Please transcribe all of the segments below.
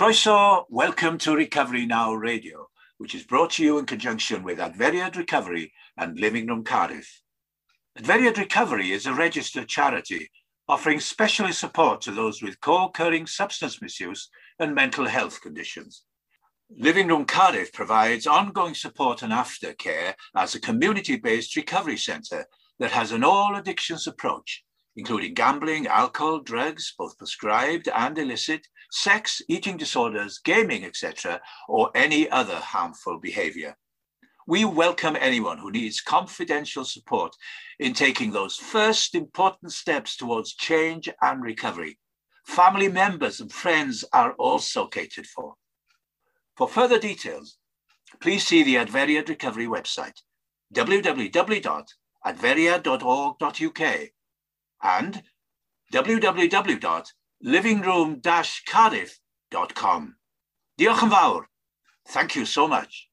Croeso, welcome to Recovery Now Radio, which is brought to you in conjunction with Adferiad Recovery and Living Room Cardiff. Adferiad Recovery is a registered charity offering specialist support to those with co-occurring substance misuse and mental health conditions. Living Room Cardiff provides ongoing support and aftercare as a community-based recovery centre that has an all addictions approach, including gambling, alcohol, drugs, both prescribed and illicit, sex, eating disorders, gaming, etc., or any other harmful behavior. We welcome anyone who needs confidential support in taking those first important steps towards change and recovery. Family members and friends are also catered for. For further details, please see the Adferiad Recovery website, www.adferiad.org.uk and www.livingroom-cardiff.com. Diolch yn fawr. Thank you so much.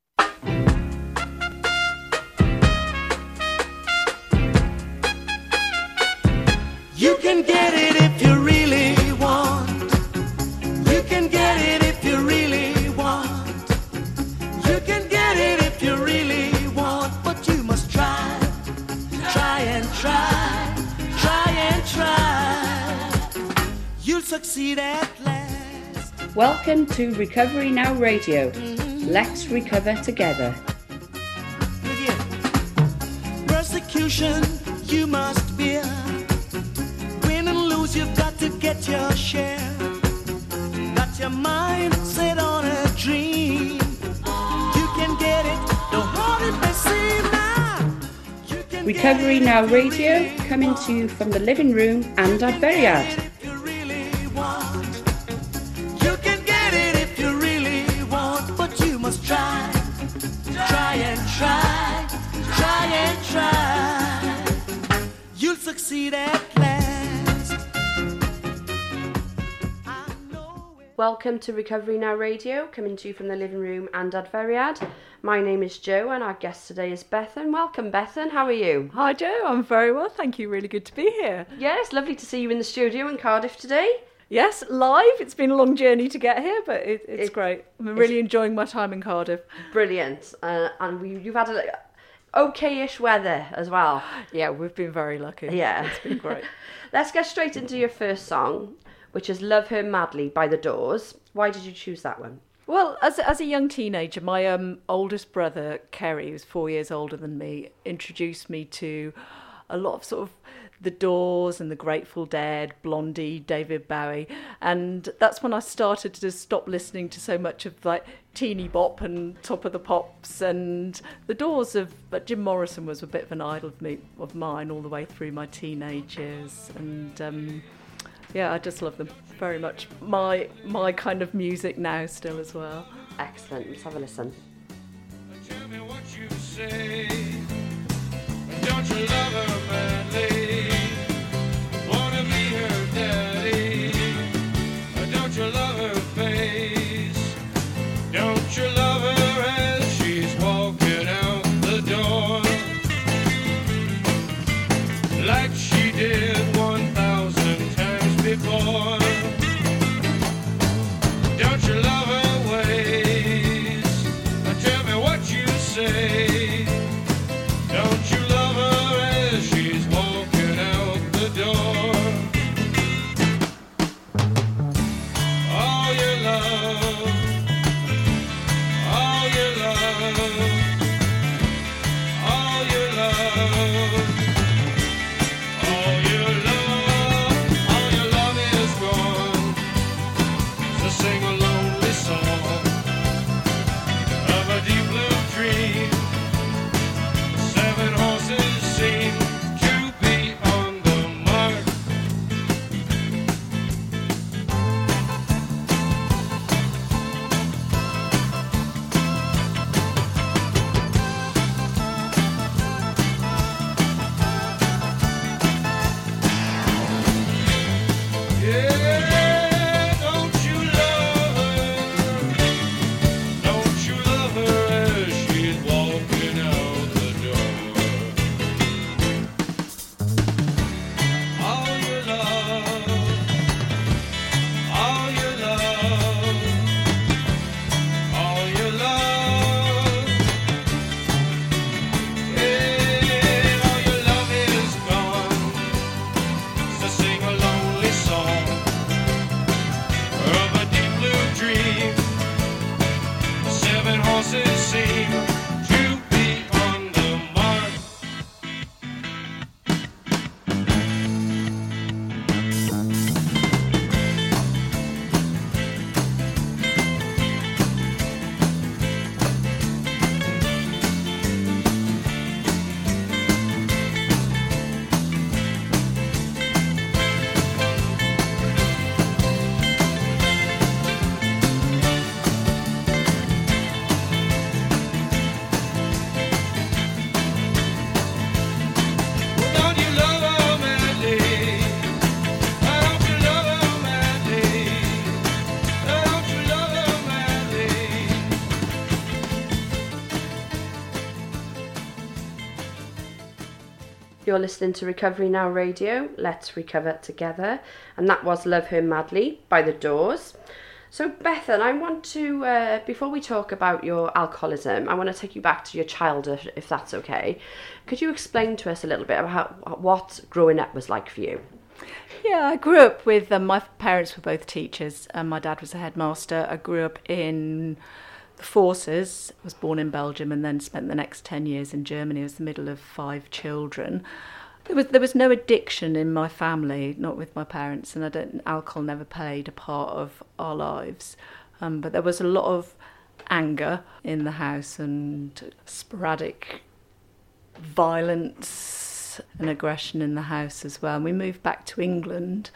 You can get it if you really want. You can get it if you really want. You can get it if you really succeed at last. Welcome to Recovery Now Radio. Mm-hmm. Let's recover together. Persecution you must bear. Win and lose, you've got to get your share. Got your mind set on a dream. You can get it, no hard it may seem now. Recovery Now Radio coming to you from the living room and Adferiad. if succeed at last. I know it. Welcome to Recovery Now Radio, coming to you from the living room and Adferiad. My name is Joe, and our guest today is Bethan. Welcome, Bethan. How are you? Hi Joe, I'm very well, thank you. Really good to be here. Yeah, it's lovely to see you in the studio in Cardiff today. Yes, live. It's been a long journey to get here, but it, it's It- great. I'm really enjoying my time in Cardiff. Brilliant. Uh, and we, you've had a like, okay-ish weather as well. Yeah, we've been very lucky. Yeah. it's been great. Let's get straight into your first song, which is Love Her Madly by The Doors. Why did you choose that one? Well, as as a young teenager, my um, oldest brother Kerry, who's four years older than me, introduced me to a lot of sort of the Doors and the Grateful Dead, Blondie, David Bowie, and that's when I started to stop listening to so much of like teeny bop and Top of the Pops and the Doors of. But Jim Morrison was a bit of an idol of me of mine all the way through my teenage years, and. Um, yeah, I just love them very much. My my kind of music now still as well. Excellent. Let's have a listen. Tell me what you say. Don't you love her madly? You're listening to Recovery Now Radio. Let's recover together. And that was Love Her Madly by The Doors. So, Bethan, I want to, uh, before we talk about your alcoholism, I want to take you back to your childhood, if that's okay. Could you explain to us a little bit about what growing up was like for you? Yeah, I grew up with um, my parents were both teachers, and my dad was a headmaster. I grew up in the forces. I was born in Belgium and then spent the next ten years in Germany. I was the middle of five children. There was there was no addiction in my family, not with my parents, and I don't. Alcohol never played a part of our lives, um, but there was a lot of anger in the house and sporadic violence and aggression in the house as well. And we moved back to England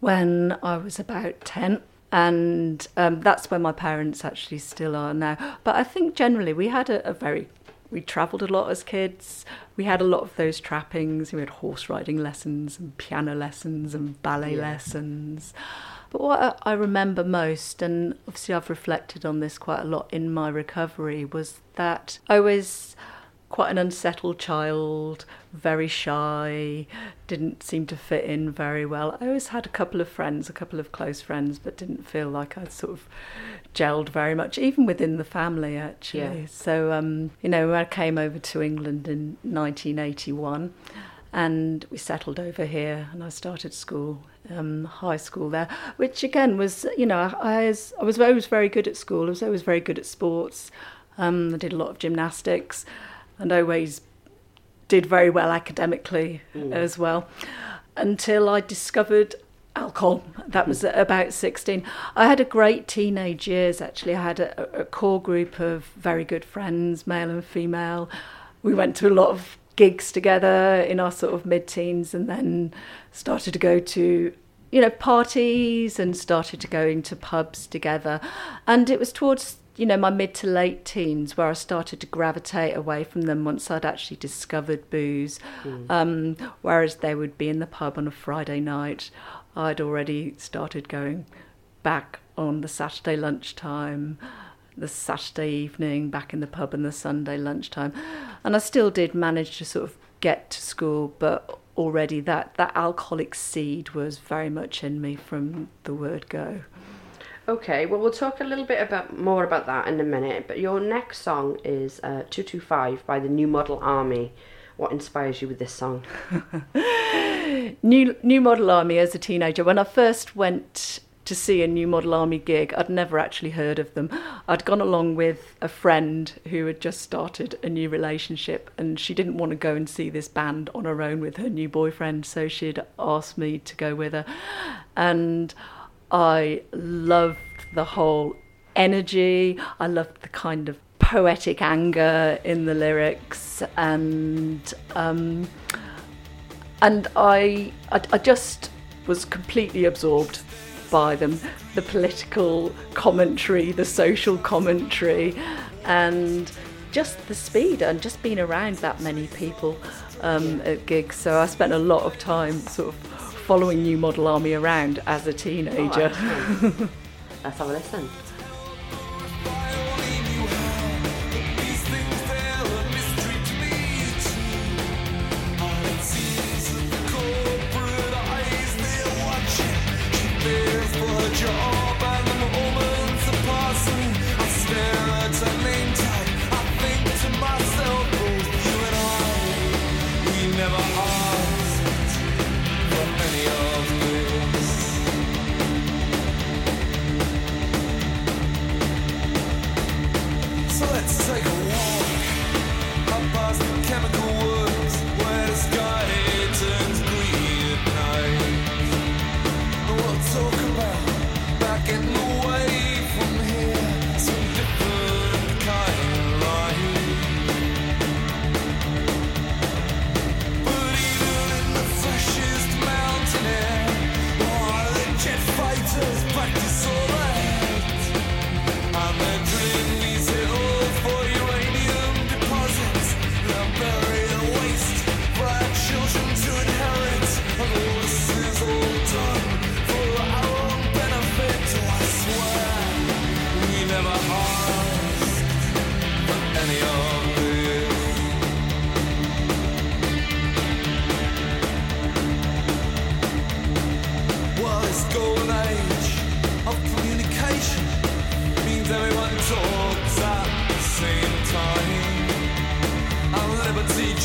when I was about 10. And um, that's where my parents actually still are now. But I think generally we had a, a very, we travelled a lot as kids. We had a lot of those trappings. We had horse riding lessons and piano lessons and ballet lessons. But what I remember most, and obviously I've reflected on this quite a lot in my recovery, was that I was quite an unsettled child, very shy, didn't seem to fit in very well. I always had a couple of friends, a couple of close friends, but didn't feel like I'd sort of gelled very much, even within the family actually. Yeah. So, um, you know, I came over to England in 1981 and we settled over here and I started school, um, high school there, which again was, you know, I was, I was always very good at school. I was always very good at sports. Um, I did a lot of gymnastics and always did very well academically mm. as well until I discovered alcohol. That was at about 16. I had a great teenage years actually. I had a, a core group of very good friends, male and female. We went to a lot of gigs together in our sort of mid teens and then started to go to you know parties and started to go into pubs together and it was towards you know my mid to late teens where I started to gravitate away from them once I'd actually discovered booze um, whereas they would be in the pub on a Friday night I'd already started going back on the Saturday lunchtime the Saturday evening back in the pub and the Sunday lunchtime. And I still did manage to sort of get to school, but already that, that alcoholic seed was very much in me from the word go. Okay, well, we'll talk a little bit about more about that in a minute. But your next song is uh, 225 by the New Model Army. What inspires you with this song? New New Model Army as a teenager. When I first went to see a New Model Army gig, I'd never actually heard of them. I'd gone along with a friend who had just started a new relationship, and she didn't want to go and see this band on her own with her new boyfriend, so she'd asked me to go with her, and I loved the whole energy. I loved the kind of poetic anger in the lyrics, and um, and I, I I just was completely absorbed by them. The political commentary the social commentary and just the speed and just being around that many people um, at gigs. So I spent a lot of time sort of following New Model Army around as a teenager oh, excellent. Let's have a listen. Never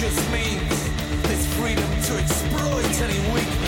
just means there's freedom to exploit any weakness.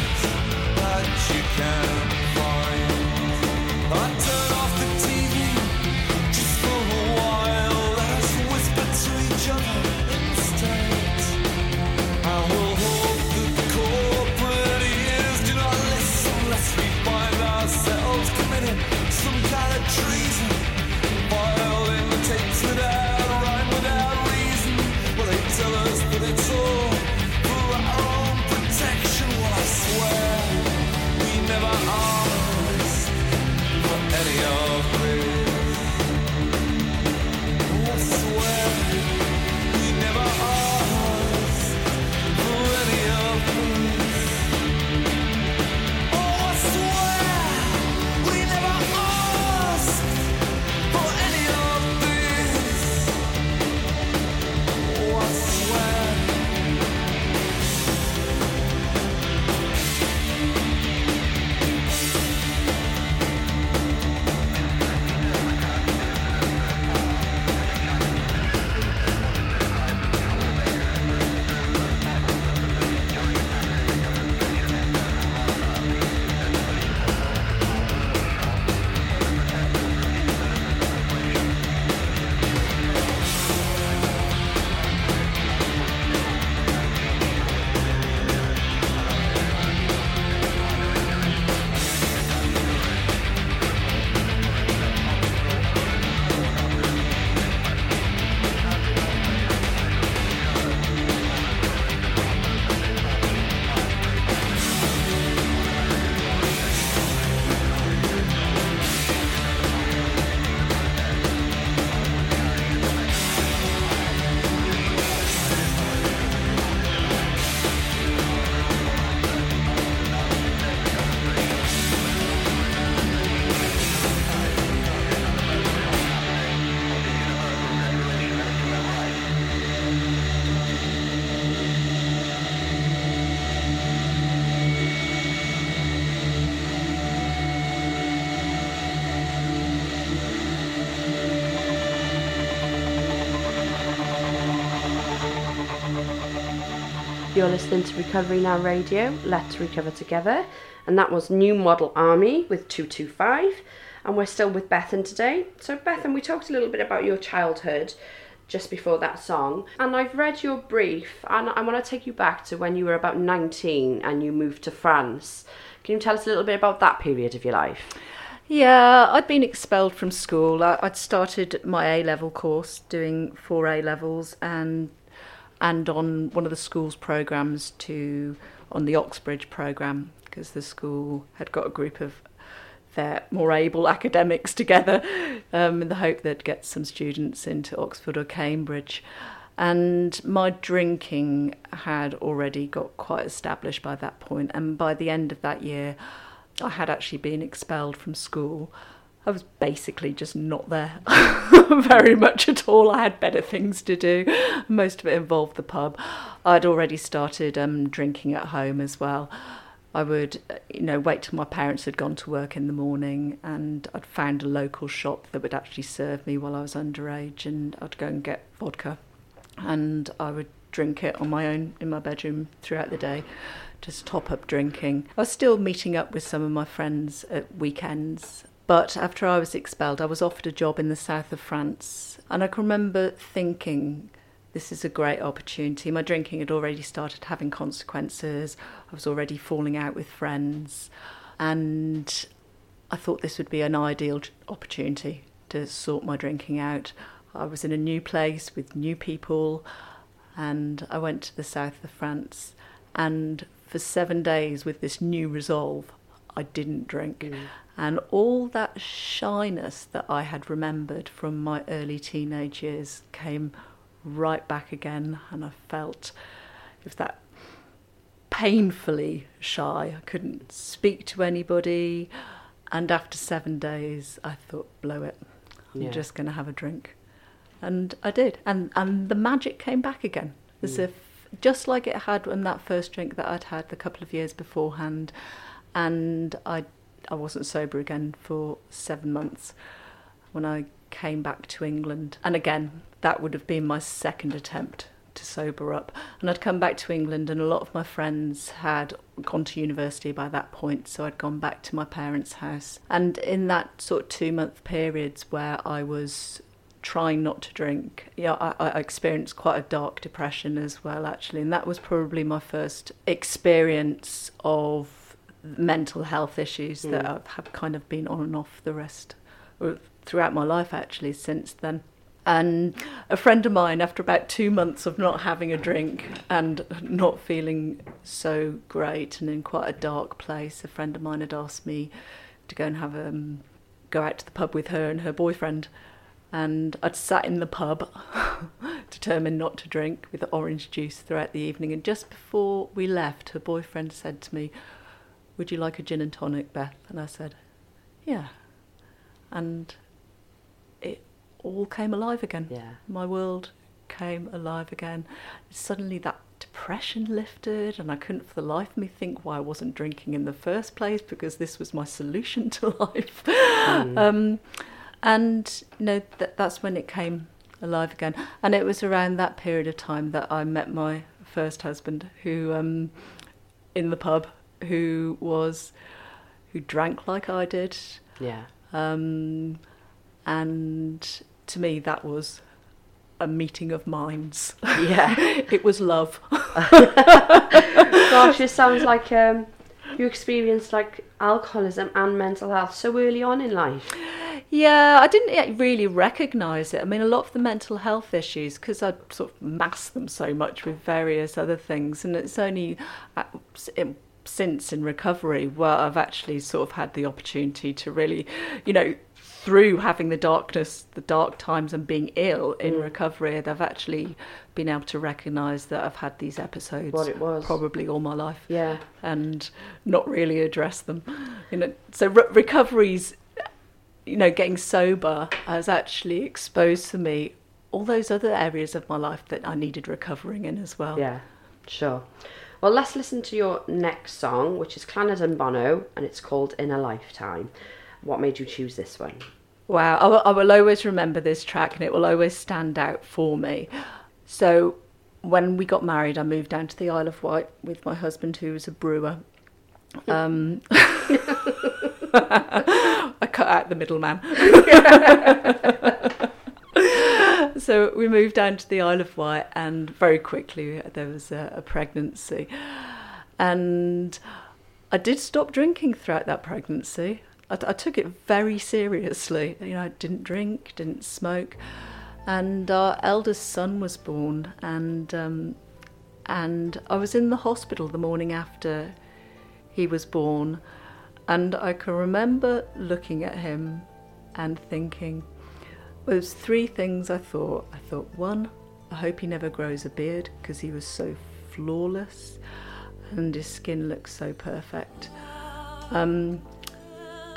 You're listening to Recovery Now Radio, Let's Recover Together, and that was New Model Army with 225. And we're still with Bethan today. So, Bethan, we talked a little bit about your childhood just before that song, and I've read your brief, and I want to take you back to when you were about 19 and you moved to France. Can you tell us a little bit about that period of your life? Yeah, I'd been expelled from school. I'd started my A level course doing four A levels and and on one of the school's programs to on the Oxbridge program because the school had got a group of their more able academics together um, in the hope they'd get some students into Oxford or Cambridge. And my drinking had already got quite established by that point, and by the end of that year, I had actually been expelled from school. I was basically just not there very much at all. I had better things to do. Most of it involved the pub. I'd already started um, drinking at home as well. I would, you know, wait till my parents had gone to work in the morning, and I'd found a local shop that would actually serve me while I was underage, and I'd go and get vodka, and I would drink it on my own in my bedroom throughout the day, just top up drinking. I was still meeting up with some of my friends at weekends, but after I was expelled, I was offered a job in the south of France, and I can remember thinking, this is a great opportunity. My drinking had already started having consequences. I was already falling out with friends. And I thought this would be an ideal opportunity to sort my drinking out. I was in a new place with new people, and I went to the south of France. And for seven days, with this new resolve, I didn't drink. Mm. And all that shyness that I had remembered from my early teenage years came right back again, and I felt was that painfully shy. I couldn't speak to anybody, and after seven days, I thought, blow it. I'm Yeah. just going to have a drink, and I did, and and the magic came back again, as hmm. if just like it had in that first drink that I'd had the couple of years beforehand, and I I wasn't sober again for seven months when I came back to England. And again, that would have been my second attempt to sober up. And I'd come back to England, and a lot of my friends had gone to university by that point, so I'd gone back to my parents' house. And in that sort of two month periods where I was trying not to drink, yeah, I, I experienced quite a dark depression as well, actually. And that was probably my first experience of mental health issues that I've have kind of been on and off the rest or throughout my life actually since then. And a friend of mine, after about two months of not having a drink and not feeling so great and in quite a dark place, a friend of mine had asked me to go and have um, go out to the pub with her and her boyfriend. And I'd sat in the pub, determined not to drink, with orange juice throughout the evening. And just before we left, her boyfriend said to me, Would you like a gin and tonic, Beth? And I said, Yeah. And it all came alive again. Yeah. My world came alive again. Suddenly that depression lifted, and I couldn't for the life of me think why I wasn't drinking in the first place because this was my solution to life. Um, and you know that that's when it came alive again. And it was around that period of time that I met my first husband, who um, in the pub, who was who drank like I did, Yeah. um, and to me that was a meeting of minds. Yeah. it was love. Gosh, it sounds like um, you experienced like alcoholism and mental health so early on in life. Yeah, I didn't really recognise it. I mean, a lot of the mental health issues, because I sort of masked them so much with various other things, and it's only in, since in recovery where I've actually sort of had the opportunity to really, you know, through having the darkness, the dark times, and being ill in mm. recovery, that I've actually been able to recognise that I've had these episodes What it was. probably all my life Yeah. and not really address them. You know, so re- recovery's, you know, getting sober has actually exposed to me all those other areas of my life that I needed recovering in as well. Yeah, sure. Well, let's listen to your next song, which is Clannad and Bono, and it's called In a Lifetime. What made you choose this one? Wow, I will, I will always remember this track and it will always stand out for me. So, when we got married, I moved down to the Isle of Wight with my husband, who was a brewer. Um, I cut out the middleman. so we moved down to the Isle of Wight, and very quickly there was a, a pregnancy. And I did stop drinking throughout that pregnancy. I, I took it very seriously. You know, I didn't drink, didn't smoke, and our eldest son was born, and um, and I was in the hospital the morning after he was born, and I can remember looking at him and thinking, there's three things I thought. I thought one, I hope he never grows a beard because he was so flawless, and his skin looks so perfect. Um,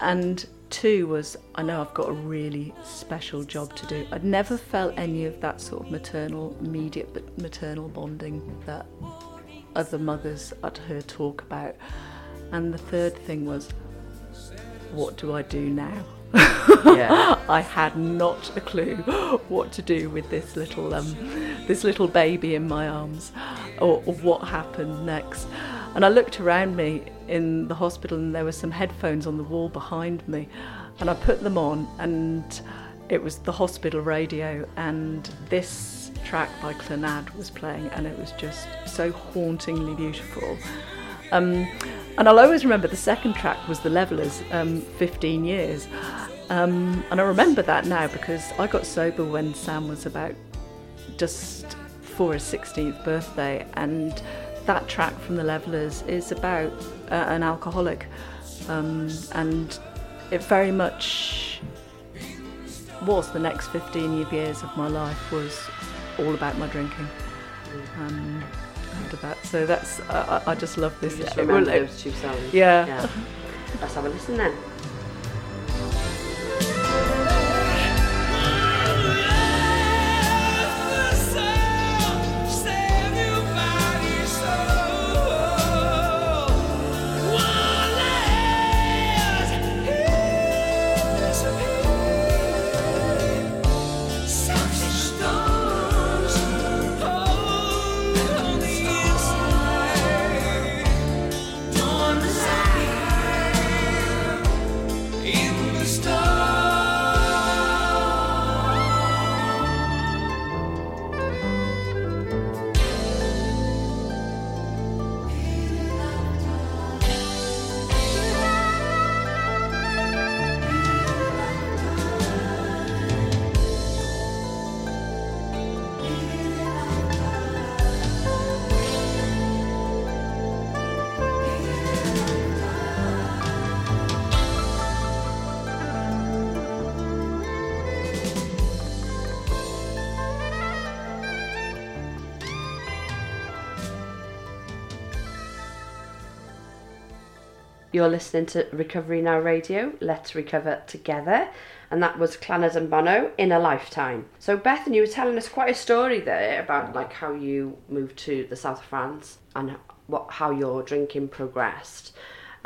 and two was I know I've got a really special job to do. I'd never felt any of that sort of maternal, immediate but maternal bonding that other mothers I'd heard talk about. And the third thing was, what do I do now? Yeah. I had not a clue what to do with this little um, this little baby in my arms, or, or what happened next. And I looked around me in the hospital, and there were some headphones on the wall behind me, and I put them on, and it was the hospital radio, and this track by Clannad was playing, and it was just so hauntingly beautiful. Um, and I'll always remember the second track was The Levellers, um, 15 years. Um, and I remember that now because I got sober when Sam was about just for his 16th birthday, and that track from The Levellers is about uh, an alcoholic. Um, and it very much was the next 15 years of my life was all about my drinking. Um, after that, so that's I, I just love this. Just remember those two songs. Yeah. yeah. Let's have a listen then. You're listening to Recovery Now Radio. Let's recover together. And that was Clannad and Bono in a lifetime. So Bethan, you were telling us quite a story there about like how you moved to the south of France and what how your drinking progressed,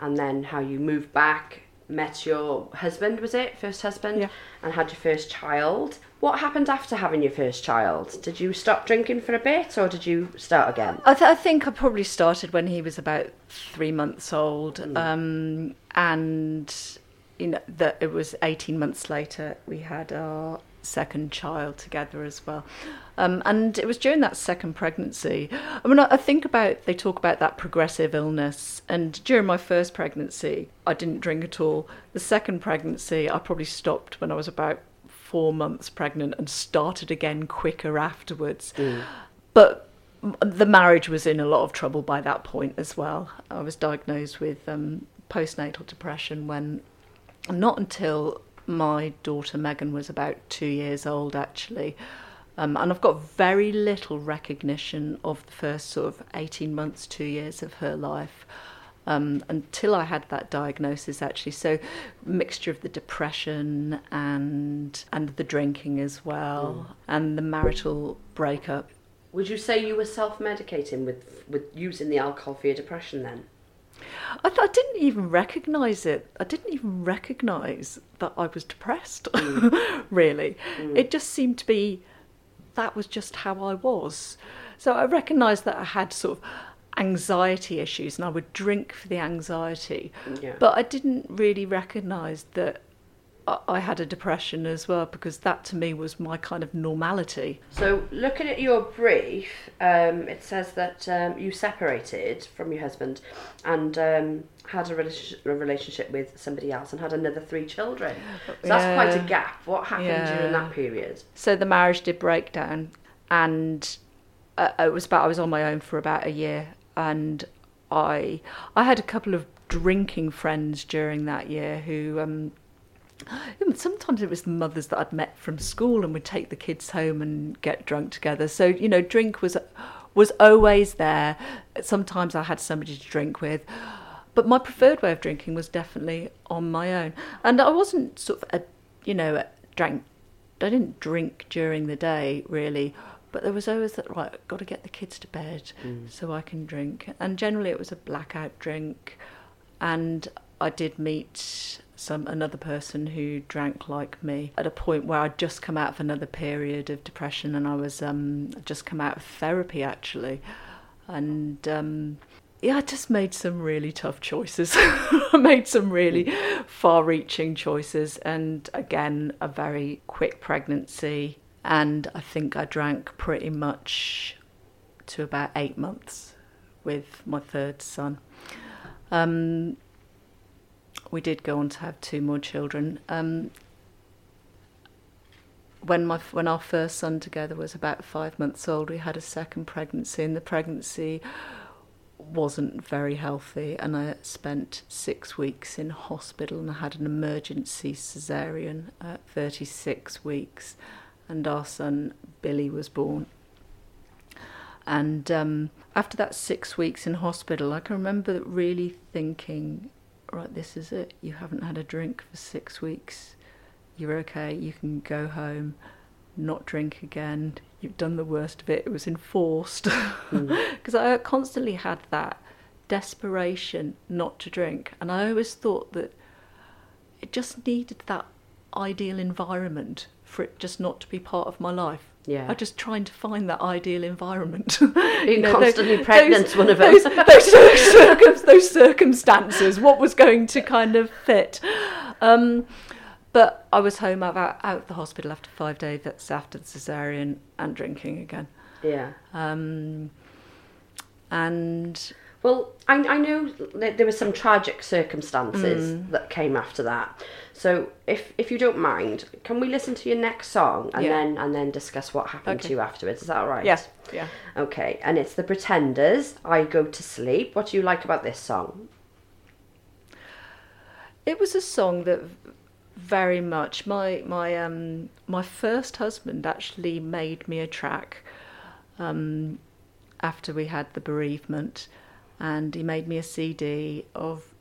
and then how you moved back, met your husband, was it first husband, Yeah. and had your first child. What happened after having your first child? Did you stop drinking for a bit, or did you start again? I, th- I think I probably started when he was about three months old, um, and you know that it was eighteen months later we had our second child together as well, um, and it was during that second pregnancy. I mean, I, think about they talk about that progressive illness, and during my first pregnancy, I didn't drink at all. The second pregnancy, I probably stopped when I was about four months pregnant and started again quicker afterwards. But the marriage was in a lot of trouble by that point as well. I was diagnosed with um, postnatal depression when not until my daughter Megan was about two years old, actually. Um, and I've got very little recognition of the first sort of 18 months, two years of her life um, until I had that diagnosis, actually. So, mixture of the depression and and the drinking as well, and the marital breakup. Would you say you were self-medicating with with using the alcohol for your depression then? I, th- I didn't even recognise it. I didn't even recognise that I was depressed, mm. really. Mm. It just seemed to be that was just how I was. So I recognised that I had sort of anxiety issues and I would drink for the anxiety. Yeah. But I didn't really recognise that I- had a depression as well because that to me was my kind of normality. So, looking at your brief, um, it says that um, you separated from your husband and um, had a, relationship, a relationship with somebody else and had another three children. So that's quite a gap. What happened during Yeah. that period? So the marriage did break down, and uh, it was about I was on my own for about a year, and I I had a couple of drinking friends during that year who. Um, Sometimes it was mothers that I'd met from school, and we'd take the kids home and get drunk together. So you know, drink was was always there. Sometimes I had somebody to drink with, but my preferred way of drinking was definitely on my own. And I wasn't sort of a, you know, a drank. I didn't drink during the day really, but there was always that right. Got to get the kids to bed mm. so I can drink. And generally, it was a blackout drink, and I did meet some another person who drank like me at a point where I'd just come out of another period of depression, and I was um, just come out of therapy actually, and. Um, yeah, I just made some really tough choices. I made some really far reaching choices, and again, a very quick pregnancy. And I think I drank pretty much to about eight months with my third son. Um, we did go on to have two more children. Um, when my when our first son together was about five months old, we had a second pregnancy, and the pregnancy wasn't very healthy, and I spent six weeks in hospital, and I had an emergency cesarean at 36 weeks, and our son Billy was born. And um, after that six weeks in hospital, I can remember really thinking, right, this is it. You haven't had a drink for six weeks. You're okay. You can go home, not drink again. You've done the worst of it. It was enforced. Hmm. Because I constantly had that desperation not to drink. And I always thought that it just needed that ideal environment for it just not to be part of my life. Yeah. I'm just trying to find that ideal environment. Being You know, constantly those- pregnant's those- one of. Those, those, those, circum- those circumstances, what was going to kind of fit. Um, but I was home out, out out of the hospital after five days. That's after the cesarean and drinking again. Yeah. Um, and Well, I, I know there were some tragic circumstances Mm. that came after that. So, if if you don't mind, can we listen to your next song and Yeah. then and then discuss what happened Okay. to you afterwards? Is that all right? yes, yeah. Okay, and it's the Pretenders. I go to sleep. What do you like about this song? It was a song that very much my my um my first husband actually made me a track um after we had the bereavement and he made me a CD of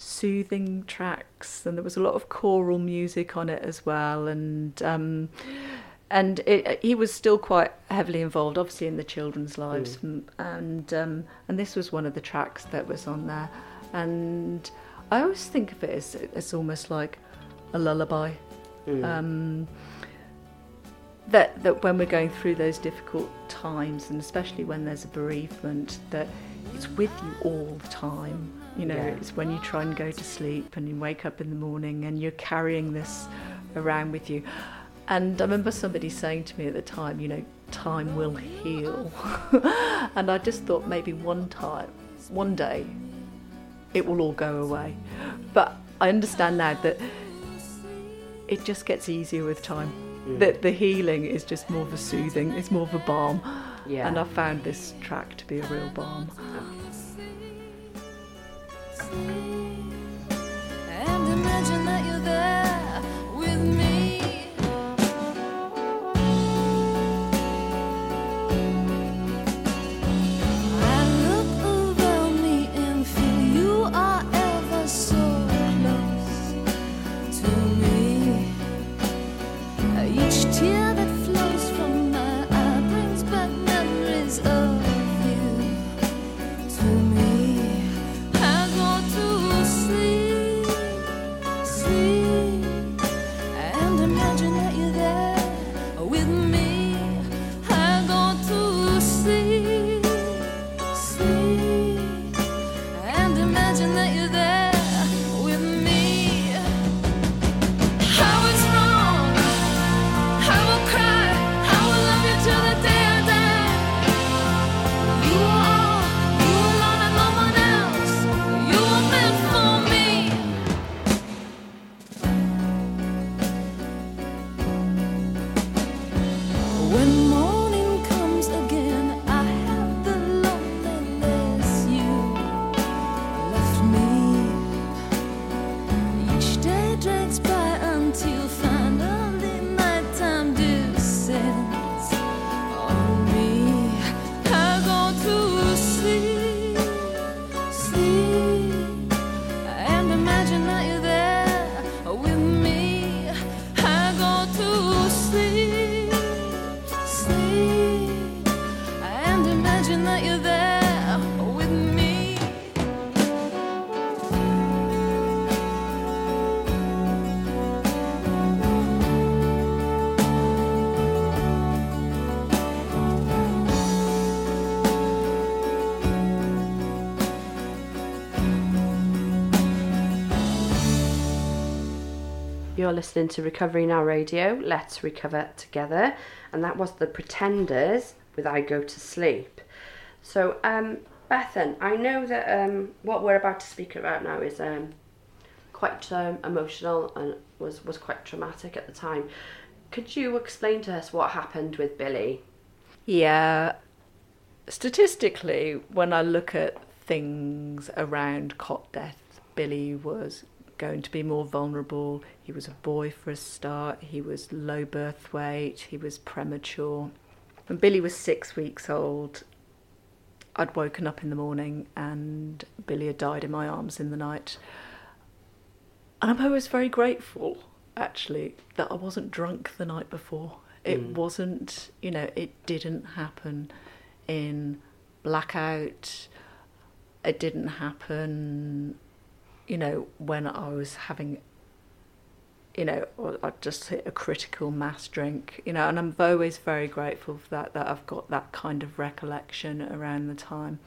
soothing tracks and there was a lot of choral music on it as well and um and it, he was still quite heavily involved obviously in the children's lives m and um and this was one of the tracks that was on there and I always think of it as, as almost like a lullaby. Um that that when we're going through those difficult times and especially when there's a bereavement that it's with you all the time you know Yeah. it's when you try and go to sleep and you wake up in the morning and you're carrying this around with you and i remember somebody saying to me at the time you know time will heal and i just thought maybe one time one day it will all go away but i understand now that it just gets easier with time. That the healing is just more of a soothing, it's more of a balm. Yeah. And I found this track to be a real balm. And imagine that you're there with me. You're listening to Recovery Now Radio. Let's recover together, and that was the Pretenders with "I Go to Sleep." So, um, Bethan, I know that um, what we're about to speak about now is um, quite um, emotional and was was quite traumatic at the time. Could you explain to us what happened with Billy? Yeah. Statistically, when I look at things around cot death, Billy was going to be more vulnerable. He was a boy for a start. He was low birth weight. He was premature. When Billy was six weeks old, I'd woken up in the morning and Billy had died in my arms in the night. And I'm always very grateful, actually, that I wasn't drunk the night before. It mm. wasn't, you know, it didn't happen in blackout. It didn't happen, you know, when I was having, you know, I just hit a critical mass drink, you know, and I'm always very grateful for that, that I've got that kind of recollection around the time.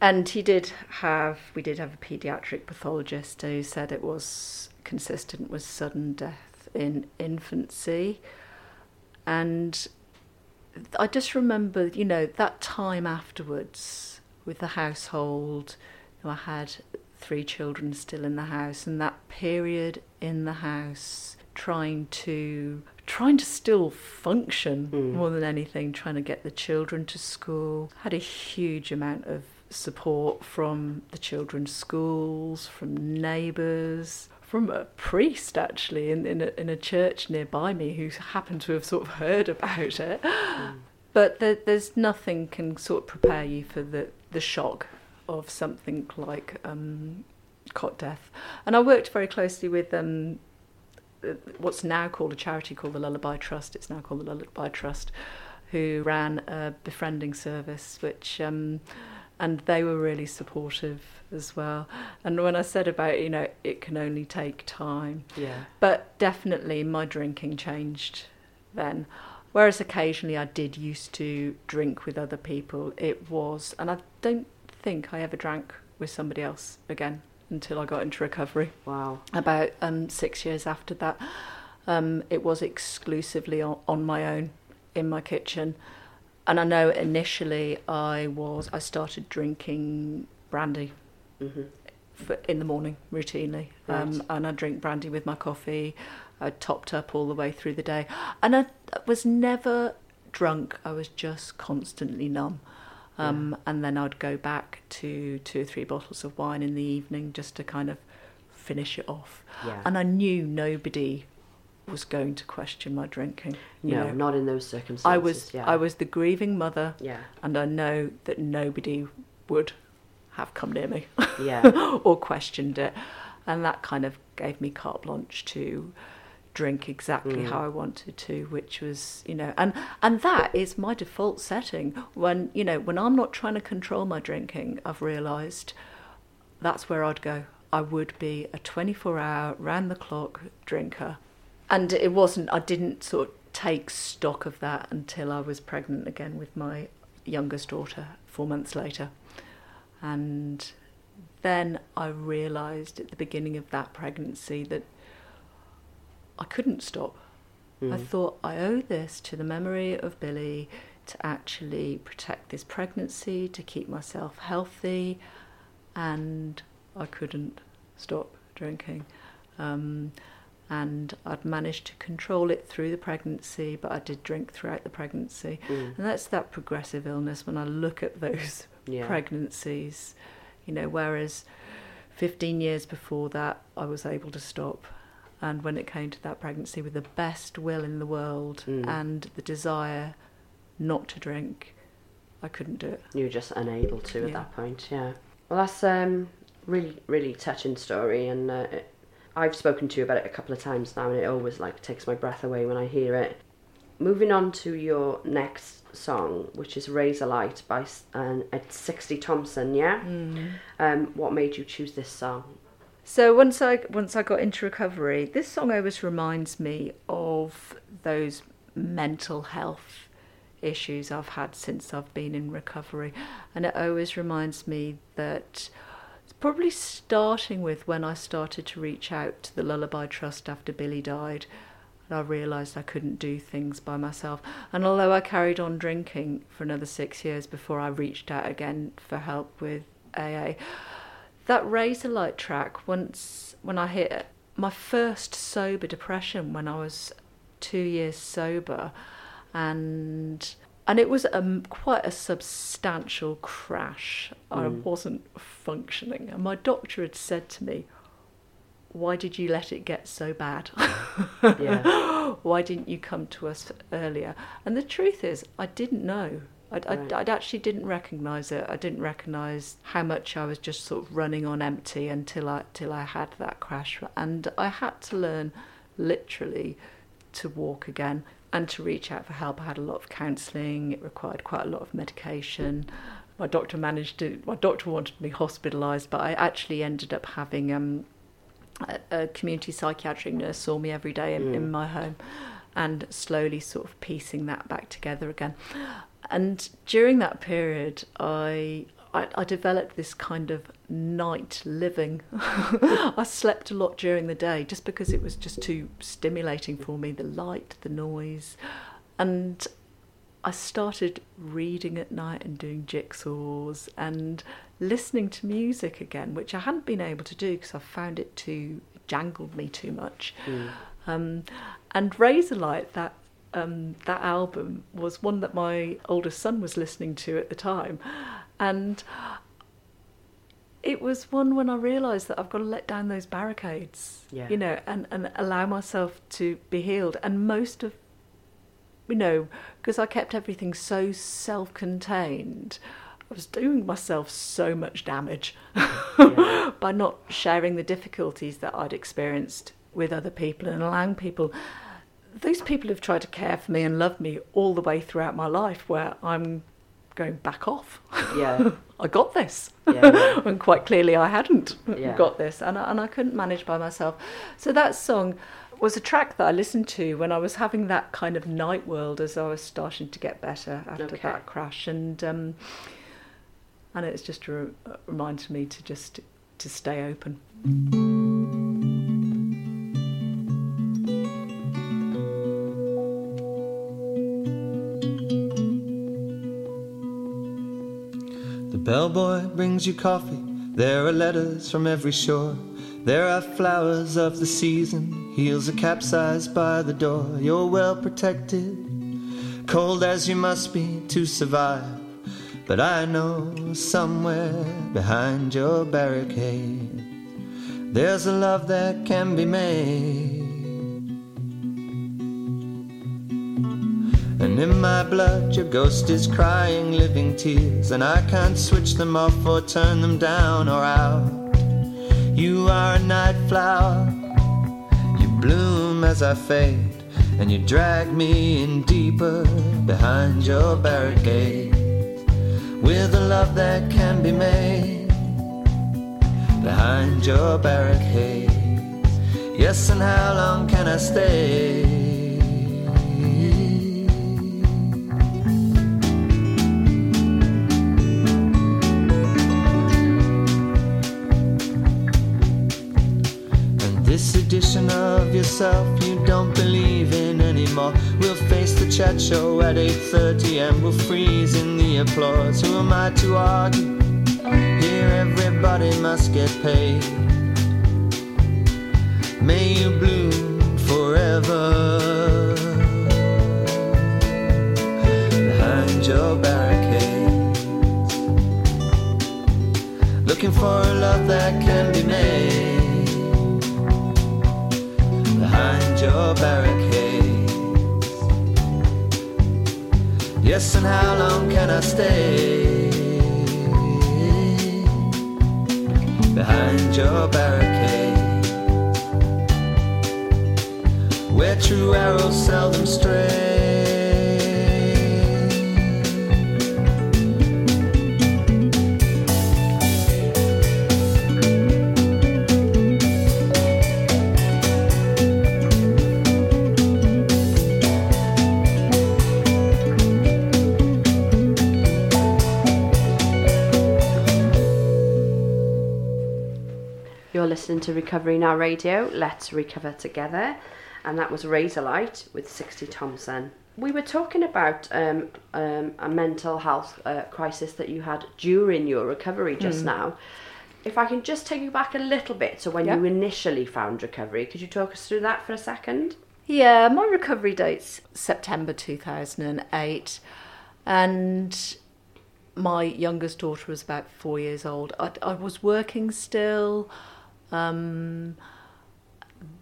And he did have, we did have a paediatric pathologist who said it was consistent with sudden death in infancy. And I just remember, you know, that time afterwards with the household. You know, I had three children still in the house, and that period in the house trying to trying to still function hmm. more than anything, trying to get the children to school. Had a huge amount of support from the children's schools, from neighbours, from a priest actually in, in, a, in a church nearby me who happened to have sort of heard about it. Hmm. But there, there's nothing can sort of prepare you for the, the shock of something like um, cot death. And I worked very closely with um, uh, what's now called a charity called the Lullaby Trust. It's now called the Lullaby Trust, who ran a befriending service, which um, and they were really supportive as well. And when I said about you know it can only take time, Yeah. but definitely my drinking changed then. Whereas occasionally I did used to drink with other people, it was, and I don't think I ever drank with somebody else again until I got into recovery Wow. about um, six years after that. Um, it was exclusively on, on my own in my kitchen. And I know initially I was I started drinking brandy for, in the morning routinely, um, and I drink brandy with my coffee. I topped up all the way through the day, and I was never drunk. I was just constantly numb. Um, And then I'd go back to two or three bottles of wine in the evening just to kind of finish it off. Yeah. And I knew nobody was going to question my drinking. you No, know. not in those circumstances. I was Yeah. I was the grieving mother, Yeah. and I know that nobody would have come near me Yeah. or questioned it, and that kind of gave me carte blanche to drink exactly Mm. how I wanted to, which was you know, and and that is my default setting when you know when I'm not trying to control my drinking. I've realised that's where I'd go. I would be a 24 hour, round the clock drinker. And it wasn't, I didn't sort of take stock of that until I was pregnant again with my youngest daughter four months later. And then I realised at the beginning of that pregnancy that I couldn't stop. I thought I owe this to the memory of Billy to actually protect this pregnancy, to keep myself healthy, and I couldn't stop drinking. Um, and I'd managed to control it through the pregnancy, but I did drink throughout the pregnancy. And that's that progressive illness when I look at those Yeah. pregnancies, you know, whereas 15 years before that, I was able to stop. And when it came to that pregnancy, with the best will in the world Mm. and the desire not to drink, I couldn't do it. You were just unable to at that point, yeah. Well, that's um really really touching story, and uh, it, I've spoken to you about it a couple of times now, and it always like takes my breath away when I hear it. Moving on to your next song, which is "Razorlight" by and Sixty Thompson, yeah. Um, what made you choose this song? So once I once I got into recovery, this song always reminds me of those mental health issues I've had since I've been in recovery, and it always reminds me that it's probably starting with when I started to reach out to the Lullaby Trust after Billy died. And I realised I couldn't do things by myself. And although I carried on drinking for another six years before I reached out again for help with AA, that Razorlight track once when i hit my first sober depression when i was two years sober and and it was a, quite a substantial crash. I hmm. wasn't functioning and my doctor had said to me why did you let it get so bad? Yeah. why didn't you come to us earlier? And the truth is i didn't know I'd, I'd, I'd actually didn't recognise it. I didn't recognise how much I was just sort of running on empty until I till I had that crash, and I had to learn, literally, to walk again and to reach out for help. I had a lot of counselling. It required quite a lot of medication. My doctor managed to. My doctor wanted me hospitalised, but I actually ended up having um, a, a community psychiatric nurse saw me every day in, in my home and slowly sort of piecing that back together again. And during that period, I, I, I developed this kind of night living. I slept a lot during the day just because it was just too stimulating for me the light, the noise. And I started reading at night and doing jigsaws and listening to music again, which I hadn't been able to do because I found it too jangled me too much. Um, and Razorlight, that um, that album was one that my oldest son was listening to at the time, and it was one when I realised that I've got to let down those barricades, Yeah. you know, and, and allow myself to be healed. And most of you know, because I kept everything so self contained, I was doing myself so much damage by not sharing the difficulties that I'd experienced with other people and allowing people. Those people have tried to care for me and love me all the way throughout my life, where I'm going back off. Yeah. I got this. Yeah. and quite clearly I hadn't Yeah. got this. And I, and I couldn't manage by myself. So that song was a track that I listened to when I was having that kind of night world as I was starting to get better after Okay. that crash. And um, and it's just a, a reminder to me to just to stay open. Bellboy brings you coffee. There are letters from every shore. There are flowers of the season. Heels are capsized by the door. You're well protected, cold as you must be to survive. But I know somewhere behind your barricade, there's a love that can be made. And in my blood, your ghost is crying living tears, and I can't switch them off or turn them down or out. You are a night flower, you bloom as I fade, and you drag me in deeper behind your barricade. With a love that can be made behind your barricade. Yes, and how long can I stay? Edition of yourself you don't believe in anymore. We'll face the chat show at 8:30 and we'll freeze in the applause. Who am I to argue? Here everybody must get paid. May you bloom forever behind your barricades, looking for a love that can be made barricades. Yes, and how long can I stay behind your barricade? Where true arrows seldom stray. You're listening to Recovery Now Radio. Let's recover together. And that was Razorlight with 60 Thompson. We were talking about um, um, a mental health uh, crisis that you had during your recovery just Hmm. now. If I can just take you back a little bit to when Yeah. you initially found recovery, could you talk us through that for a second? Yeah, my recovery date's September 2008, and my youngest daughter was about four years old. I, I was working still. Um,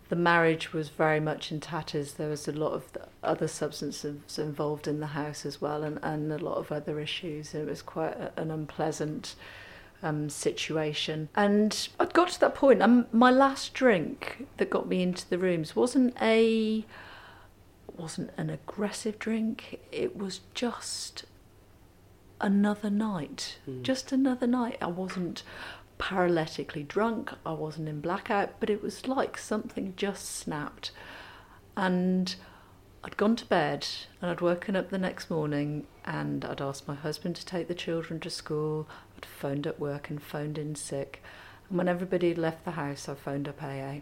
the marriage was very much in tatters. There was a lot of other substances involved in the house as well, and, and a lot of other issues. It was quite a, an unpleasant um, situation. And I'd got to that point. Um, my last drink that got me into the rooms wasn't a wasn't an aggressive drink. It was just another night. Just another night. I wasn't paralytically drunk. I wasn't in blackout, but it was like something just snapped. And I'd gone to bed and I'd woken up the next morning and I'd asked my husband to take the children to school. I'd phoned at work and phoned in sick. And when everybody had left the house, I phoned up AA.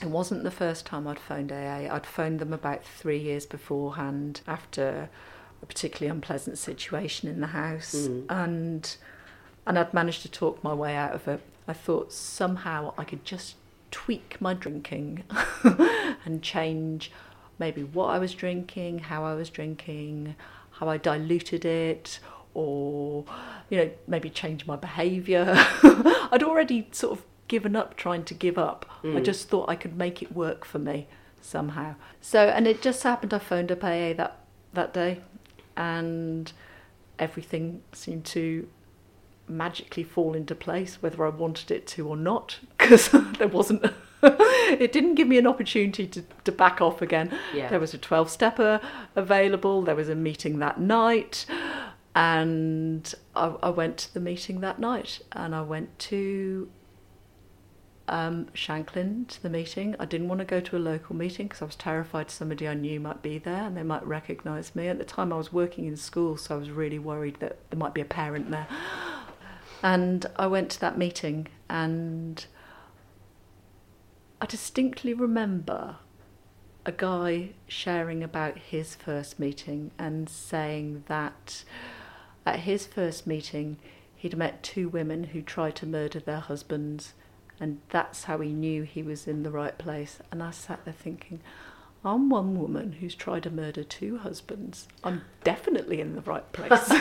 It wasn't the first time I'd phoned AA. I'd phoned them about three years beforehand after a particularly unpleasant situation in the house. Mm. And and I'd managed to talk my way out of it. I thought somehow I could just tweak my drinking and change maybe what I was drinking, how I was drinking, how I diluted it, or you know maybe change my behaviour. I'd already sort of given up trying to give up. I mm. just thought I could make it work for me somehow. So and it just happened I phoned up AA that that day, and everything seemed to magically fall into place whether I wanted it to or not because there wasn't it didn't give me an opportunity to, to back off again Yeah. there was a 12 stepper available there was a meeting that night and I, I went to the meeting that night and I went to um, Shanklin to the meeting. I didn't want to go to a local meeting because I was terrified somebody I knew might be there and they might recognise me. At the time, I was working in school, so I was really worried that there might be a parent there. And I went to that meeting and I distinctly remember a guy sharing about his first meeting and saying that at his first meeting he'd met two women who tried to murder their husbands. And that's how he knew he was in the right place. And i sat there thinking i'm one woman who's tried to murder two husbands. I'm definitely in the right place.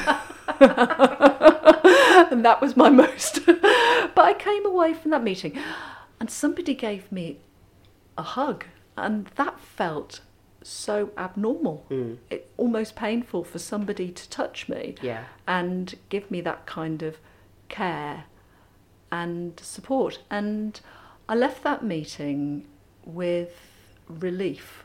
And that was my most but i came away from that meeting and somebody gave me a hug and that felt so abnormal. Hmm. It almost painful for somebody to touch me Yeah. and give me that kind of care and support. And i left that meeting with relief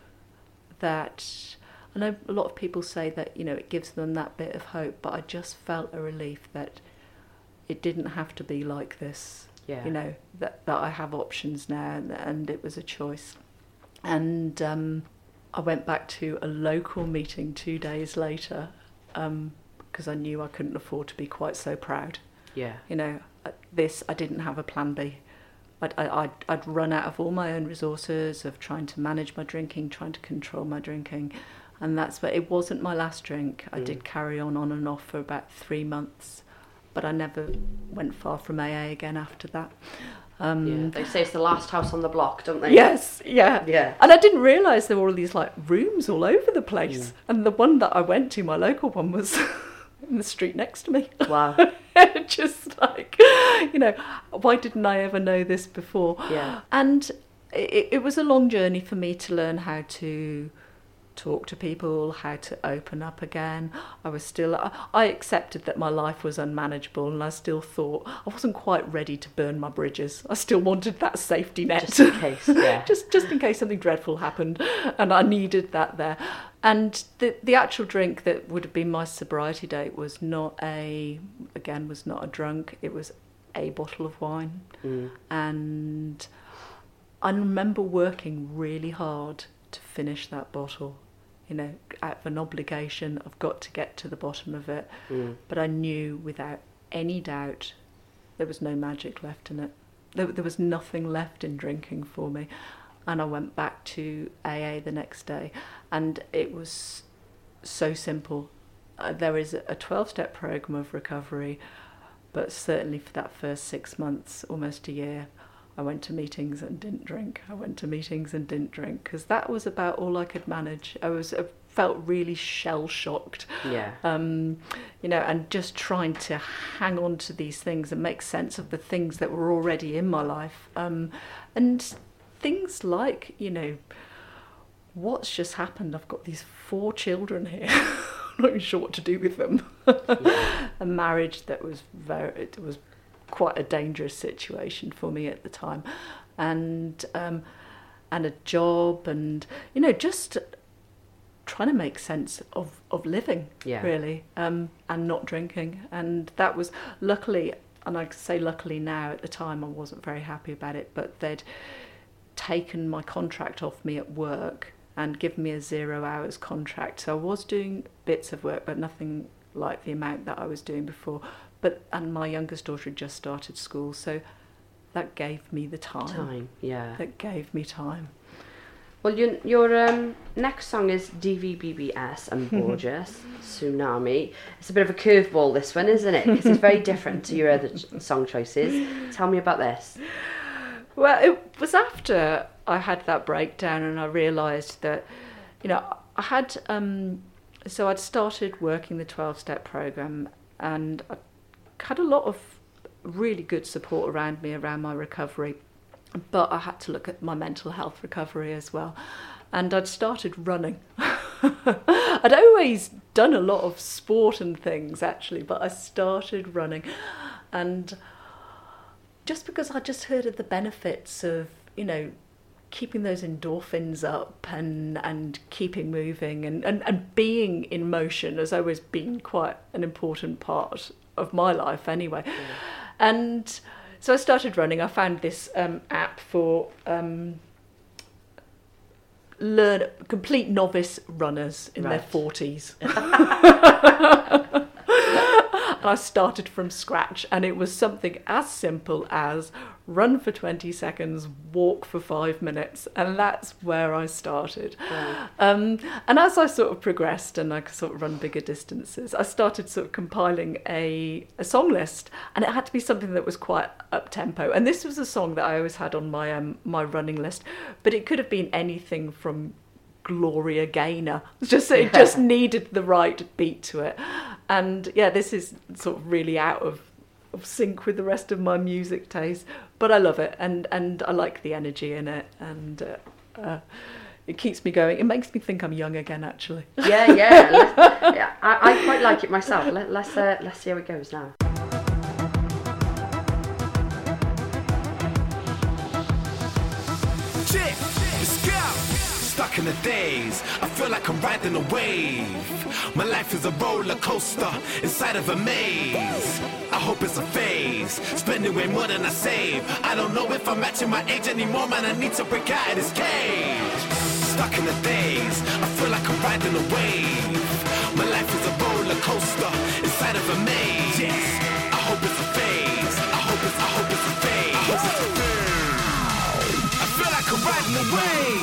that I know a lot of people say that you know it gives them that bit of hope, but I just felt a relief that it didn't have to be like this. Yeah. You know that that I have options now, and, and it was a choice. And um, I went back to a local meeting two days later because I knew I couldn't afford to be quite so proud. Yeah. You know, this I didn't have a plan B. I'd, I- I'd, I'd run out of all my own resources of trying to manage my drinking, trying to control my drinking. And that's where it wasn't my last drink. I did carry on on and off for about three months, but I never went far from AA again after that. yeah. They say it's the last house on the block, don't they? Yes, yeah. Yeah. And I didn't realise there were all these like rooms all over the Mm. place. And the one that I went to, my local one, was in the street next to me. Wow. Just like, you know, why didn't I ever know this before? Yeah. And it, it was a long journey for me to learn how to talk to people, how to open up again. I was still, I, accepted that my life was unmanageable and I still thought I wasn't quite ready to burn my bridges. I still wanted that safety net. Just in case, yeah. just, just in case something dreadful happened and I needed that there. And the, the actual drink that would have been my sobriety date was not a, again, was not a drunk. It was a bottle of wine. Mm. And I remember working really hard to finish that bottle. You know, out of an obligation, I've got to get to the bottom of it. But I knew without any doubt there was no magic left in it. There, there was nothing left in drinking for me. And I went back to AA the next day, and it was so simple. Uh, there is a 12 step program of recovery, but certainly for that first six months, almost a year, I went to meetings and didn't drink. I went to meetings and didn't drink because that was about all I could manage. I was I felt really shell shocked. Yeah. Um, you know, and just trying to hang on to these things and make sense of the things that were already in my life. Um, and things like, you know, what's just happened? I've got these four children here. I'm not even sure what to do with them. a marriage that was very, it was quite a dangerous situation for me at the time, and um, and a job, and you know, just trying to make sense of of living, Yeah. really, um, and not drinking, and that was luckily, and I say luckily now. At the time, I wasn't very happy about it, but they'd taken my contract off me at work and given me a zero hours contract. So I was doing bits of work, but nothing like the amount that I was doing before. But and my youngest daughter had just started school, so that gave me the time. Time. Yeah. That gave me time. Well, your, your um, next song is DVBBS and Borgeous Tsunami. It's a bit of a curveball, this one, isn't it? Because it's very different to your other ch- song choices. Tell me about this. Well, it was after I had that breakdown and I realised that, you know, I had, um, so I'd started working the 12 step program and I had a lot of really good support around me around my recovery, but I had to look at my mental health recovery as well. And I'd started running. I'd always done a lot of sport and things actually, but I started running. And just because I just heard of the benefits of, you know, keeping those endorphins up and and keeping moving and, and, and being in motion has always been quite an important part of my life anyway. And so I started running. I found this um, app for um, learn complete novice runners in their forties. And I started from scratch, and it was something as simple as run for 20 seconds, walk for five minutes, and that's where I started. Um, and as I sort of progressed and I could sort of run bigger distances, I started sort of compiling a, a song list, and it had to be something that was quite up tempo. And this was a song that I always had on my um, my running list, but it could have been anything from Gloria Gaynor. Just it just needed the right beat to it, and yeah, this is sort of really out of, of sync with the rest of my music taste. But I love it, and and I like the energy in it, and uh, uh, it keeps me going. It makes me think I'm young again, actually. Yeah, yeah. yeah I, I quite like it myself. Let, let's uh, let's see how it goes now. Stuck in the days. I feel like I'm riding a wave. My life is a roller coaster inside of a maze. I hope it's a phase. Spending way more than I save. I don't know if I'm matching my age anymore, man. I need to break out of this cage. Stuck in the days. I feel like I'm riding a wave. My life is a roller coaster inside of a maze. Yes. I hope it's a phase. I hope it's. I hope it's a phase. I hope it's a phase. I feel like I'm riding a wave.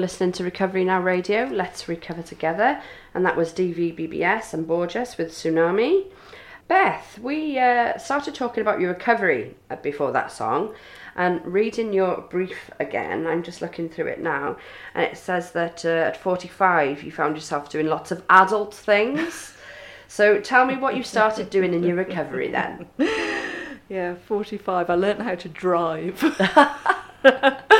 Listening to Recovery Now Radio. Let's recover together, and that was DVBBS and Borgeous with Tsunami. Beth, we uh, started talking about your recovery uh, before that song, and reading your brief again. I'm just looking through it now, and it says that uh, at 45 you found yourself doing lots of adult things. so tell me what you started doing in your recovery then. Yeah, 45. I learnt how to drive.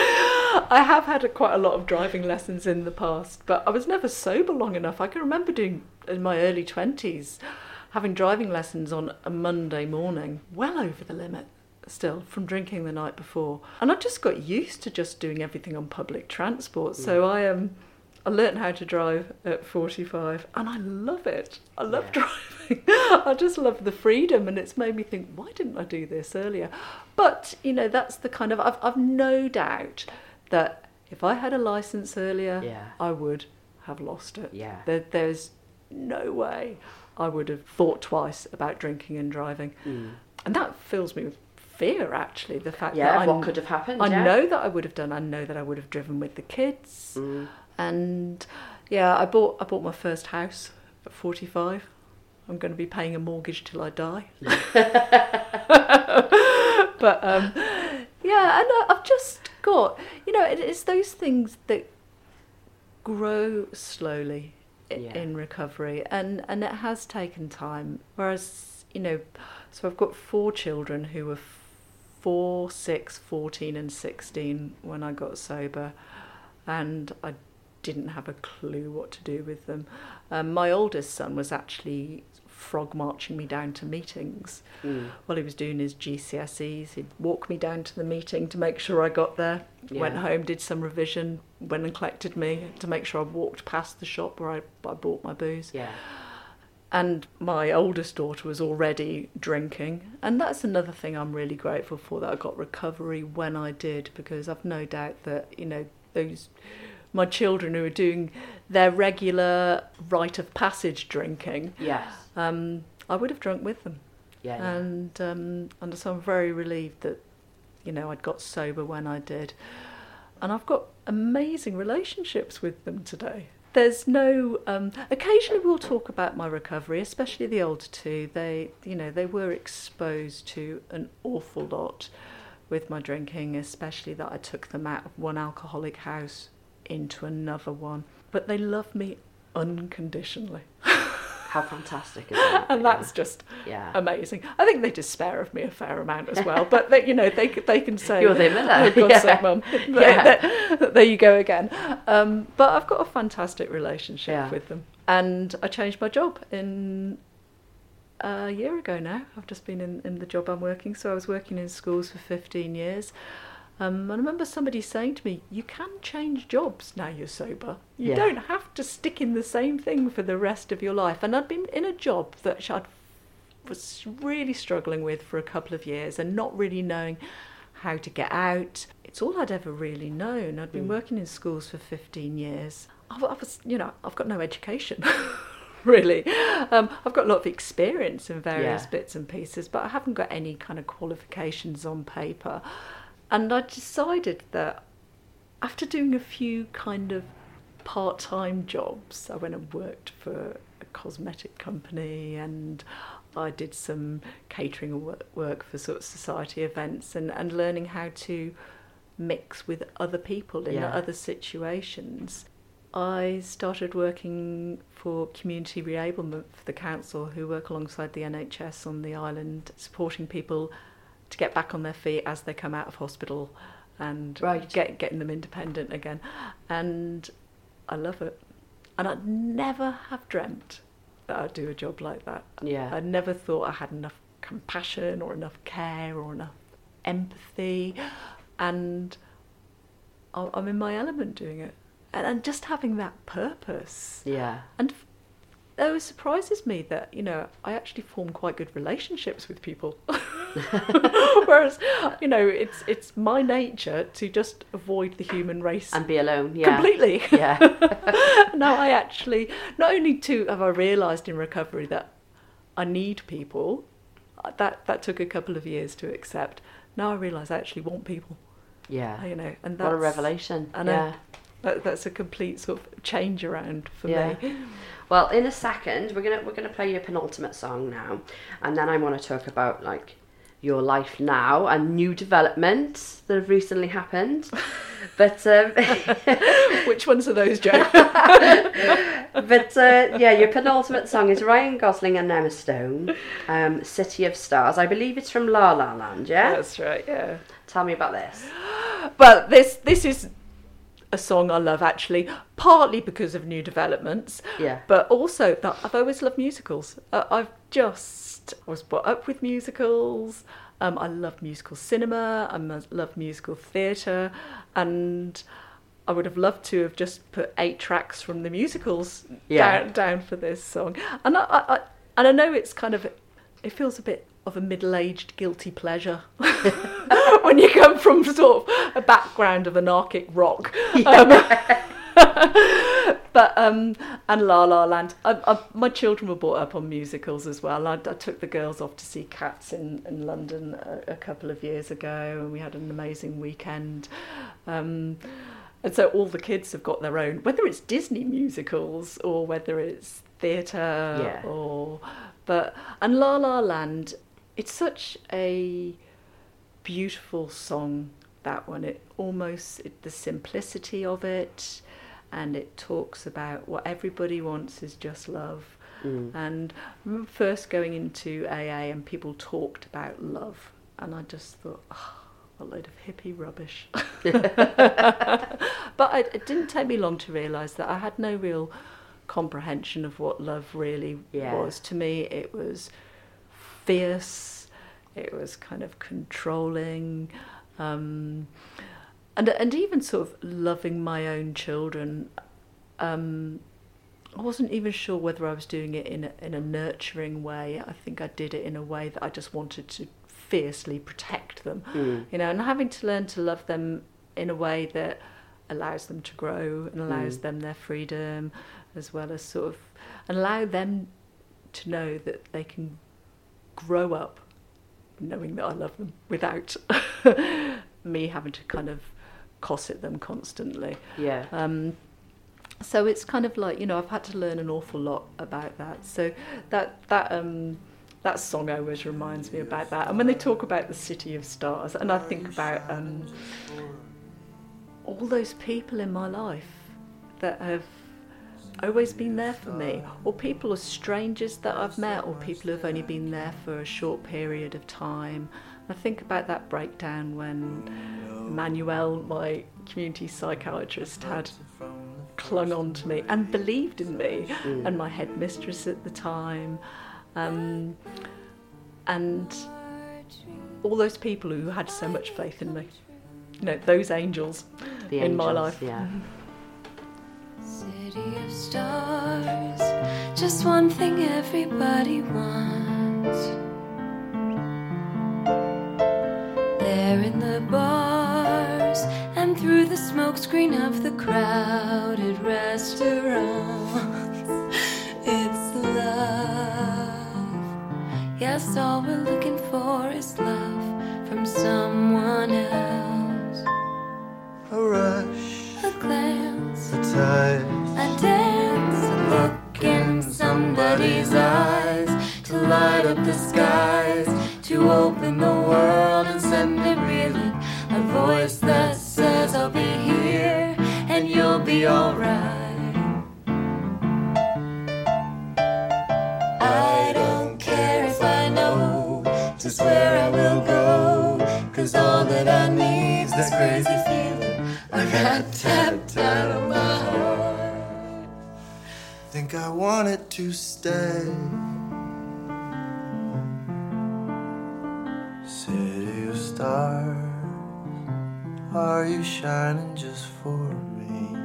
I have had a, quite a lot of driving lessons in the past, but I was never sober long enough. I can remember doing in my early 20s having driving lessons on a Monday morning, well over the limit still from drinking the night before. And I just got used to just doing everything on public transport. So I Um, I learnt how to drive at 45 and I love it. I love driving. I just love the freedom and it's made me think, why didn't I do this earlier? But, you know, that's the kind of, I've, I've no doubt that if I had a license earlier, Yeah. I would have lost it. Yeah. There, there's no way I would have thought twice about drinking and driving. And that fills me with fear, actually. The fact Mm. Yeah, that what I, could have happened, I yeah. know that I would have done. I know that I would have driven with the kids. Mm. And yeah, I bought I bought my first house at 45. I'm going to be paying a mortgage till I die. but um, yeah, and I- I've just got you know it, it's those things that grow slowly i- Yeah. in recovery, and and it has taken time. Whereas you know, so I've got four children who were four, six, 14 and 16 when I got sober and I didn't have a clue what to do with them. Um, my oldest son was actually frog marching me down to meetings hmm. while he was doing his GCSEs. He'd walk me down to the meeting to make sure I got there, went home, did some revision, went and collected me to make sure I walked past the shop where I, I bought my booze. Yeah. And my oldest daughter was already drinking. And that's another thing I'm really grateful for that I got recovery when I did, because I've no doubt that, you know, those my children who are doing their regular rite of passage drinking, Yes. Um, I would have drunk with them. Yeah. yeah. And um, and so I'm very relieved that, you know, I'd got sober when I did. And I've got amazing relationships with them today. There's no. Um, occasionally, we'll talk about my recovery, especially the older two. They, you know, they were exposed to an awful lot with my drinking, especially that I took them out of one alcoholic house into another one. But they love me unconditionally. How fantastic is that? and that's just Yeah. amazing. I think they despair of me a fair amount as well, but they, you know they they can say You're their mother. Oh, God's Yeah. sake, mum. Yeah. There- there you go again. Um, but I've got a fantastic relationship Yeah. with them, and I changed my job in a year ago now. I've just been in, in the job I'm working, so I was working in schools for 15 years. Um, I remember somebody saying to me, "You can change jobs now you're sober. You Yeah. don't have to stick in the same thing for the rest of your life." And I'd been in a job that I'd was really struggling with for a couple of years and not really knowing how to get out. It's all I'd ever really known. I'd been working in schools for 15 years. I, I was, you know, I've got no education. really. Um, I've got a lot of experience in various Yeah. bits and pieces, but I haven't got any kind of qualifications on paper. And I decided that after doing a few kind of part time jobs, I went and worked for a cosmetic company and I did some catering work for sort of society events and, and learning how to mix with other people in Yeah. other situations. I started working for community reablement for the council, who work alongside the NHS on the island, supporting people to get back on their feet as they come out of hospital and Right. get, getting them independent again. And I love it. And I'd never have dreamt that I'd do a job like that. Yeah. I never thought I had enough compassion or enough care or enough empathy. And I'm in my element doing it. And, and just having that purpose. Yeah. And it always surprises me that, you know, I actually form quite good relationships with people. Whereas, you know, it's it's my nature to just avoid the human race And be alone. Yeah. completely. Yeah. now I actually not only to have I realised in recovery that I need people. uh, That that took a couple of years to accept. Now I realise I actually want people. Yeah. You know, and that's What a revelation. I know. Yeah. That, that's a complete sort of change around for Yeah. me. Well, in a second, we're gonna we're gonna play your penultimate song now, and then I want to talk about like your life now and new developments that have recently happened. But um, Which ones are those, Joe? but uh, yeah, your penultimate song is Ryan Gosling and Emma Stone, um, "City of Stars." I believe it's from La La Land. Yeah. That's right. Yeah. Tell me about this. Well, this this is a song I love actually, partly because of new developments. Yeah. But also that I've always loved musicals. Uh, I've just I was brought up with musicals. Um, I love musical cinema. I love musical theatre, and I would have loved to have just put eight tracks from the musicals Yeah. down down for this song. And I, I, I and I know it's kind of it feels a bit of a middle-aged guilty pleasure when you come from sort of a background of anarchic rock. Um, but um, and La La Land. I, I, my children were brought up on musicals as well. I, I took the girls off to see Cats in in London a, a couple of years ago, and we had an amazing weekend. Um, and so all the kids have got their own, whether it's Disney musicals or whether it's theatre Yeah. or but and La La Land, it's such a beautiful song that one. It almost it, the simplicity of it and it talks about what everybody wants is just love. Mm. And first going into AA and people talked about love and I just thought oh, a load of hippie rubbish. But it, it didn't take me long to realise that I had no real comprehension of what love really Yeah. was. To me it was fierce it was kind of controlling um, and and even sort of loving my own children. Um, I wasn't even sure whether I was doing it in a, in a nurturing way. I think I did it in a way that I just wanted to fiercely protect them. You know and having to learn to love them in a way that allows them to grow and allows them their freedom as well as sort of and allow them to know that they can grow up knowing that I love them without me having to kind of cosset them constantly. Yeah. Um, so it's kind of like you know I've had to learn an awful lot about that. So that that um, that song always reminds me about that. And when they talk about the city of stars, and I think about um, all those people in my life that have always been there for me, or people are strangers that I've met, or people who've only been there for a short period of time. I think about that breakdown when Manuel, my community psychiatrist, had clung on to me and believed in me, and my headmistress at the time, um, and all those people who had so much faith in me. You know, those angels The in my life. Yeah. City of stars, just one thing everybody wants. There in the bars and through the smokescreen of the crowded restaurants. It's love. Yes, all we're looking for is love from someone else. A rush, A glance, touch, a dance, a look in somebody's eyes to light up the skies, to open the world and send it reeling. A voice that says, I'll be here and you'll be alright. I don't care if I know just where I will go. Cause all that I need's this crazy feeling I got tapped out of my heart. think I wanted to stay. City of stars, are you shining just for me?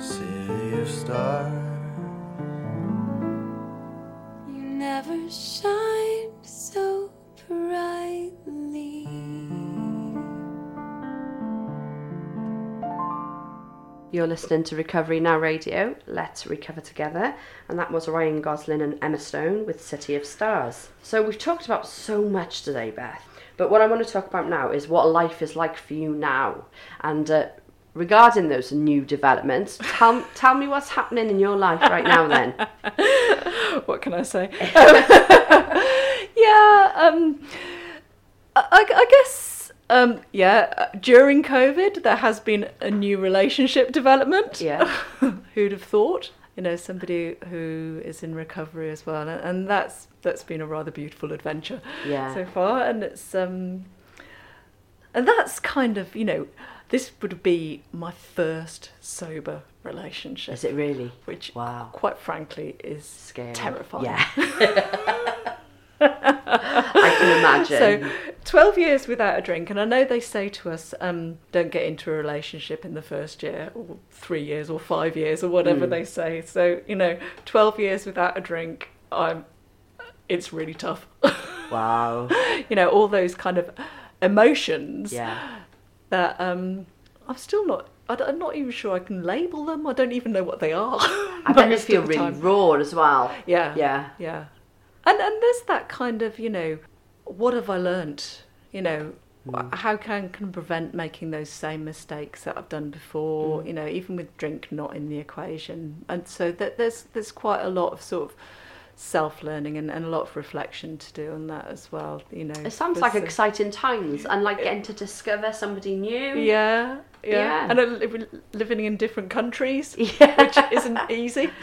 City of stars. You never shine You're listening to Recovery Now Radio. Let's recover together. And that was Ryan Gosling and Emma Stone with City of Stars. So we've talked about so much today, Beth. But what I want to talk about now is what life is like for you now. And uh, regarding those new developments, tell, tell me what's happening in your life right now then. what can I say? yeah, um, I, I guess, um, yeah, during COVID, there has been a new relationship development. Yeah. Who'd have thought? You know, somebody who is in recovery as well, and, and that's that's been a rather beautiful adventure Yeah. so far, and it's um, and that's kind of you know, this would be my first sober relationship Is it really? which Wow. quite frankly is Scary. terrifying. Yeah. I can imagine. So, 12 years without a drink, and I know they say to us, um, don't get into a relationship in the first year, or three years, or five years, or whatever Mm. they say. So, you know, 12 years without a drink, I'm, it's really tough. wow. you know, all those kind of emotions Yeah. that um, I'm still not. I'm not even sure I can label them. I don't even know what they are. I bet they feel really time. raw as well. Yeah. Yeah. Yeah. And and there's that kind of, you know, what have I learnt? You know, Mm. how can can prevent making those same mistakes that I've done before, Mm. you know, even with drink not in the equation. And so that there's there's quite a lot of sort of self learning and, and a lot of reflection to do on that as well, you know. It sounds like exciting times and like getting to discover somebody new. yeah, yeah, Yeah. and li- living in different countries, Yeah. which isn't easy.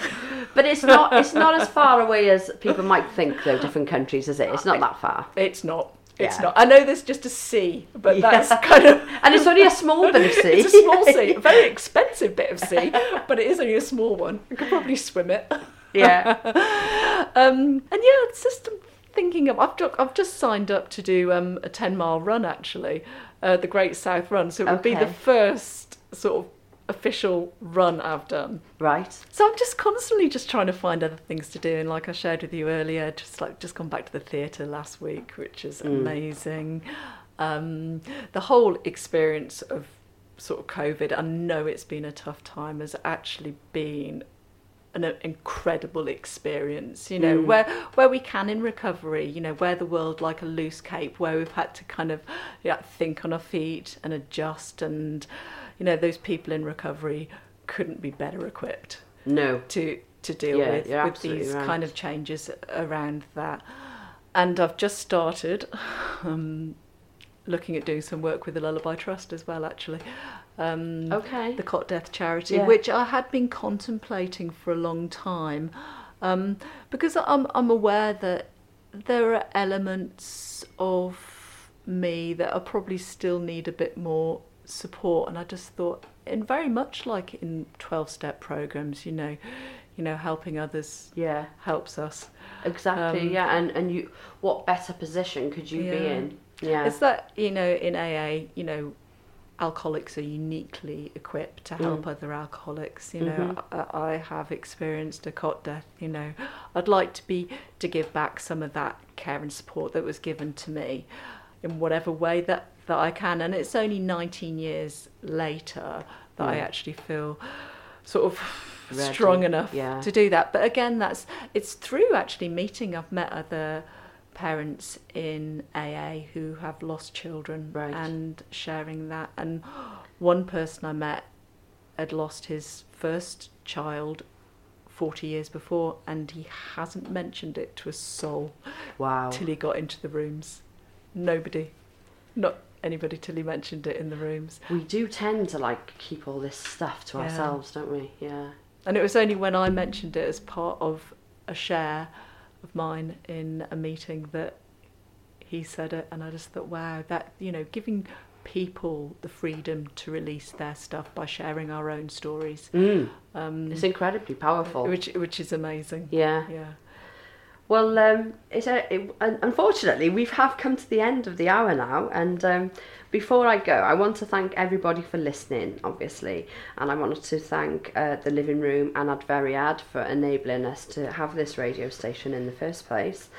But it's not it's not as far away as people might think though, different countries, is it? It's not that far. It's not. It's Yeah. not. I know there's just a sea, but that's kind of And it's only a small bit of sea. It's a small sea, a very expensive bit of sea, but it is only a small one. You could probably swim it. Yeah. Um, and yeah, it's just thinking of. I've just, I've just signed up to do um, a ten mile run actually, uh, the Great South Run. So it would be the first sort of official run I've done. Right. So I'm just constantly just trying to find other things to do, and like I shared with you earlier, just like just gone back to the theatre last week, which is amazing. Um, the whole experience of sort of COVID, I know it's been a tough time, has actually been an incredible experience. You know, where where we can in recovery, you know, where the world like a loose cape, where we've had to kind of yeah, think on our feet and adjust, and you know, those people in recovery couldn't be better equipped No. to to deal Yeah, with with these right. kind of changes around that. And I've just started um, looking at doing some work with the Lullaby Trust as well, actually. Um, Okay. The Cot Death Charity, Yeah. which I had been contemplating for a long time, um, because I'm I'm aware that there are elements of me that I probably still need a bit more support, and I just thought, and very much like in twelve step programs, you know, you know, helping others Yeah. helps us. Exactly. Um, yeah. And and you, what better position could you be in? Yeah. It's that you know in AA, you know, alcoholics are uniquely equipped to help mm. other alcoholics. You know, mm-hmm. I, I have experienced a cot death. You know, I'd like to be to give back some of that care and support that was given to me in whatever way that that I can. And it's only 19 years later that I mm. actually feel sort of ready. strong enough Yeah. to do that. But again, that's it's through actually meeting. I've met other parents in AA who have lost children Right. and sharing that. And one person I met had lost his first child 40 years before and he hasn't mentioned it to a soul Wow. till he got into the rooms. Nobody. Not anybody till he mentioned it in the rooms. We do tend to like keep all this stuff to Yeah. ourselves, don't we? Yeah. And it was only when I mentioned it as part of a share of mine in a meeting that he said it, and I just thought, wow, that you know, giving people the freedom to release their stuff by sharing our own stories, Mm. um, It's incredibly powerful. which which is amazing. yeah. Yeah. Well, um, it's a, it, unfortunately, we have come to the end of the hour now. And um, before I go, I want to thank everybody for listening, obviously. And I wanted to thank uh, the Living Room and Adferiad for enabling us to have this radio station in the first place.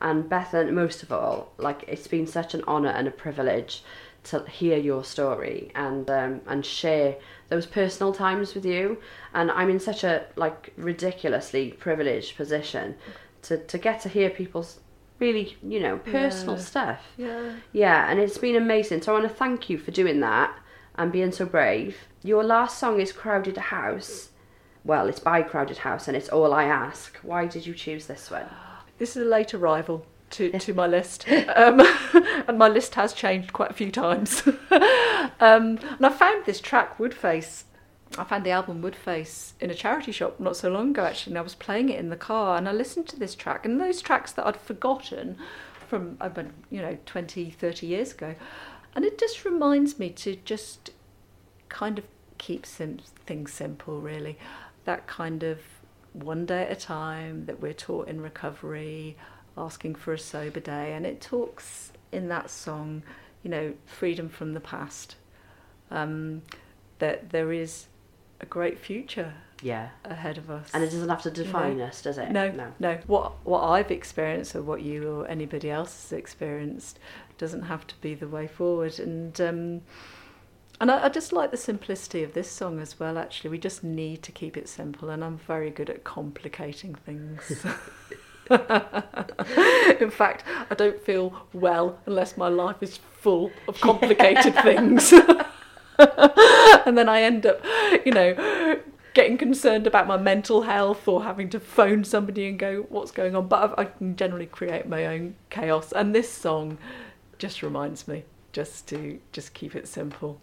And Bethan, most of all, like it's been such an honour and a privilege to hear your story and um, and share those personal times with you. And I'm in such a like ridiculously privileged position to, to get to hear people's really you know personal Yeah. stuff. Yeah. Yeah, and it's been amazing. So I want to thank you for doing that and being so brave. Your last song is Crowded House. Well, it's by Crowded House and it's All I Ask. Why did you choose this one? This is a late arrival to, to my list, um, and my list has changed quite a few times. um, and I found this track, Woodface. I found the album Woodface in a charity shop not so long ago, actually, and I was playing it in the car, and I listened to this track, and those tracks that I'd forgotten from, you know, 20, 30 years ago, and it just reminds me to just kind of keep sim- things simple, really. That kind of one day at a time that we're taught in recovery, asking for a sober day. And it talks in that song, you know, freedom from the past, um, that there is a great future Yeah. ahead of us. And it doesn't have to define know, us, does it? no, No. no, What what I've experienced or what you or anybody else has experienced doesn't have to be the way forward. And um, and I, I just like the simplicity of this song as well. Actually, we just need to keep it simple, and I'm very good at complicating things. In fact, I don't feel well unless my life is full of complicated things. and then I end up, you know, getting concerned about my mental health or having to phone somebody and go, what's going on? But I, I can generally create my own chaos. And this song just reminds me just to just keep it simple.